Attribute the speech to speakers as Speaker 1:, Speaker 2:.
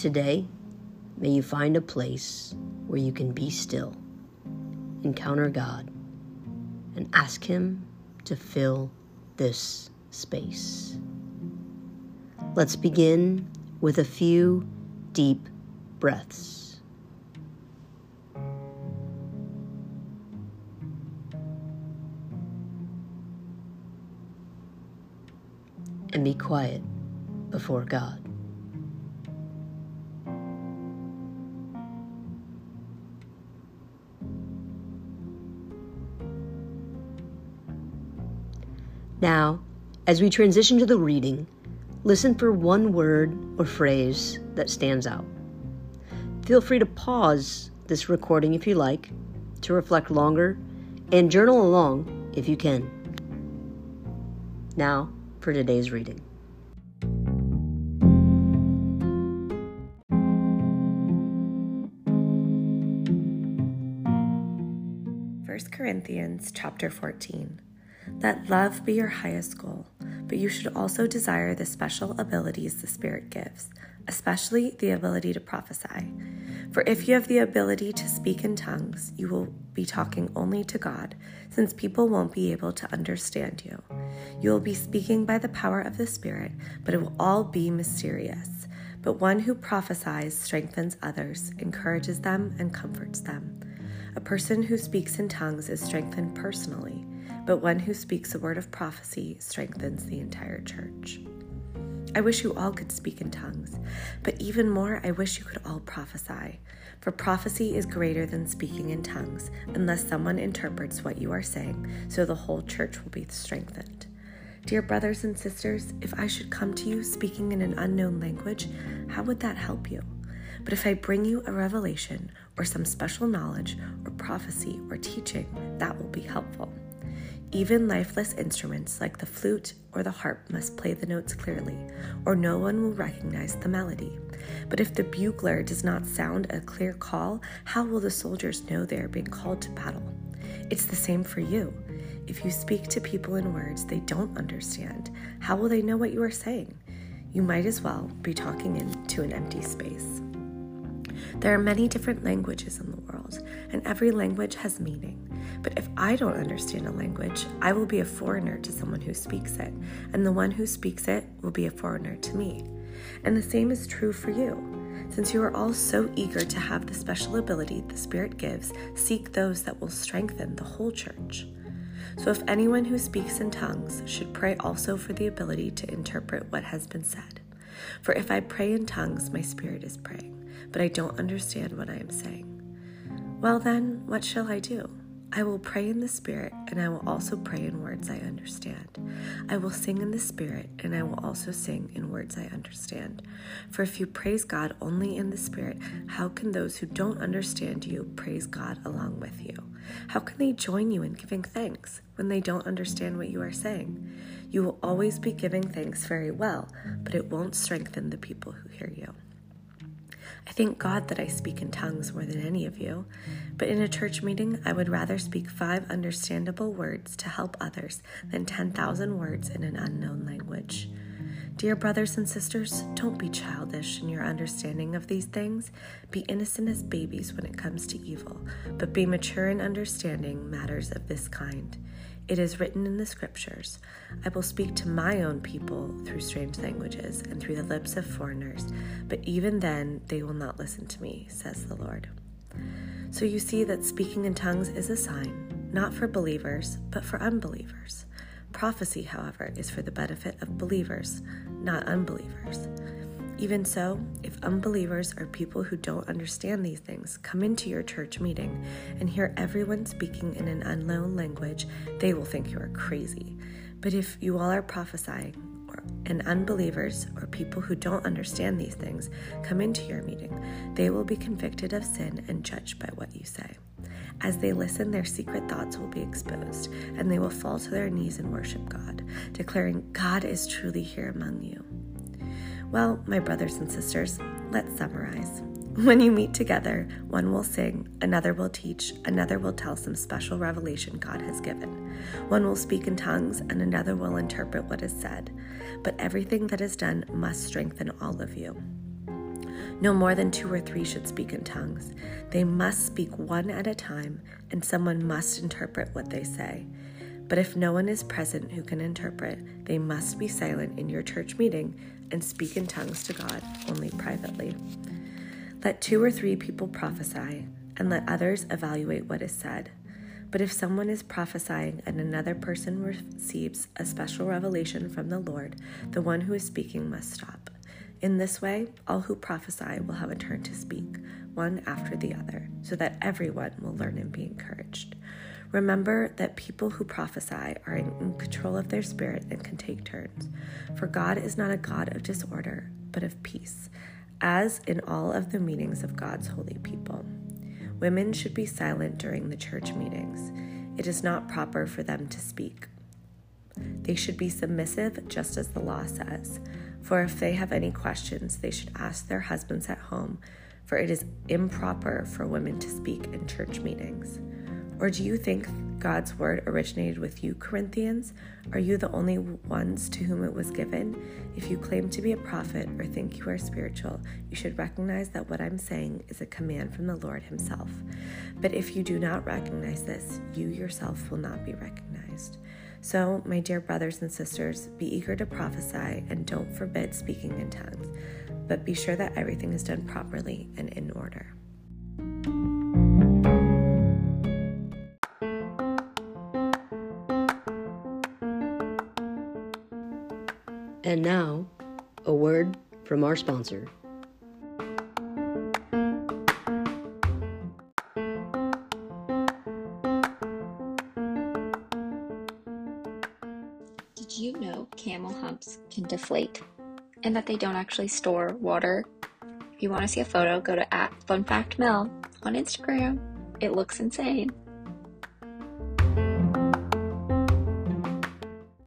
Speaker 1: Today, may you find a place where you can be still, encounter God, and ask Him to fill this space. Let's begin with a few deep breaths. And be quiet before God. Now, as we transition to the reading, listen for one word or phrase that stands out. Feel free to pause this recording if you like, to reflect longer, and journal along if you can. Now, for today's reading.
Speaker 2: 1 Corinthians chapter 14. Let love be your highest goal, but you should also desire the special abilities the Spirit gives, especially the ability to prophesy. For if you have the ability to speak in tongues, you will be talking only to God, since people won't be able to understand you. You will be speaking by the power of the Spirit, but it will all be mysterious. But one who prophesies strengthens others, encourages them, and comforts them. A person who speaks in tongues is strengthened personally but one who speaks a word of prophecy strengthens the entire church. I wish you all could speak in tongues, but even more, I wish you could all prophesy. For prophecy is greater than speaking in tongues, unless someone interprets what you are saying, so the whole church will be strengthened. Dear brothers and sisters, if I should come to you speaking in an unknown language, how would that help you? But if I bring you a revelation or some special knowledge or prophecy or teaching, that will be helpful. Even lifeless instruments like the flute or the harp must play the notes clearly, or no one will recognize the melody. But if the bugler does not sound a clear call, how will the soldiers know they are being called to battle? It's the same for you. If you speak to people in words they don't understand, how will they know what you are saying? You might as well be talking into an empty space. There are many different languages in the world, and every language has meaning. But if I don't understand a language, I will be a foreigner to someone who speaks it, and the one who speaks it will be a foreigner to me. And the same is true for you. Since you are all so eager to have the special ability the Spirit gives, seek those that will strengthen the whole church. So if anyone who speaks in tongues should pray also for the ability to interpret what has been said. For if I pray in tongues, my spirit is praying, but I don't understand what I am saying. Well, then, what shall I do? I will pray in the Spirit, and I will also pray in words I understand. I will sing in the Spirit, and I will also sing in words I understand. For if you praise God only in the Spirit, how can those who don't understand you praise God along with you? How can they join you in giving thanks when they don't understand what you are saying? You will always be giving thanks very well, but it won't strengthen the people who hear you. I thank God that I speak in tongues more than any of you, but in a church meeting, I would rather speak five understandable words to help others than 10,000 words in an unknown language. Dear brothers and sisters, don't be childish in your understanding of these things. Be innocent as babies when it comes to evil, but be mature in understanding matters of this kind. It is written in the scriptures I will speak to my own people through strange languages and through the lips of foreigners, but even then they will not listen to me, says the Lord. So you see that speaking in tongues is a sign, not for believers, but for unbelievers. Prophecy, however, is for the benefit of believers, not unbelievers. Even so, if unbelievers or people who don't understand these things come into your church meeting and hear everyone speaking in an unknown language, they will think you are crazy. But if you all are prophesying, and unbelievers or people who don't understand these things come into your meeting, they will be convicted of sin and judged by what you say. As they listen, their secret thoughts will be exposed, and they will fall to their knees and worship God, declaring, God is truly here among you. Well, my brothers and sisters, let's summarize. When you meet together, one will sing, another will teach, another will tell some special revelation God has given. One will speak in tongues, and another will interpret what is said. But everything that is done must strengthen all of you. No more than two or three should speak in tongues. They must speak one at a time, and someone must interpret what they say. But if no one is present who can interpret, they must be silent in your church meeting and speak in tongues to God only privately. Let two or three people prophesy, and let others evaluate what is said. But if someone is prophesying and another person receives a special revelation from the Lord, the one who is speaking must stop. In this way, all who prophesy will have a turn to speak, one after the other, so that everyone will learn and be encouraged. Remember that people who prophesy are in control of their spirit and can take turns. For God is not a God of disorder, but of peace, as in all of the meetings of God's holy people. Women should be silent during the church meetings. It is not proper for them to speak. They should be submissive, just as the law says. For if they have any questions, they should ask their husbands at home, for it is improper for women to speak in church meetings. Or do you think God's word originated with you, Corinthians? Are you the only ones to whom it was given? If you claim to be a prophet or think you are spiritual, you should recognize that what I'm saying is a command from the Lord Himself. But if you do not recognize this, you yourself will not be recognized. So, my dear brothers and sisters, be eager to prophesy and don't forbid speaking in tongues, but be sure that everything is done properly and in order.
Speaker 1: And now, a word from our sponsor.
Speaker 3: Did you know camel humps can deflate and that they don't actually store water? If you want to see a photo, go to at FunFactMel on Instagram. It looks insane.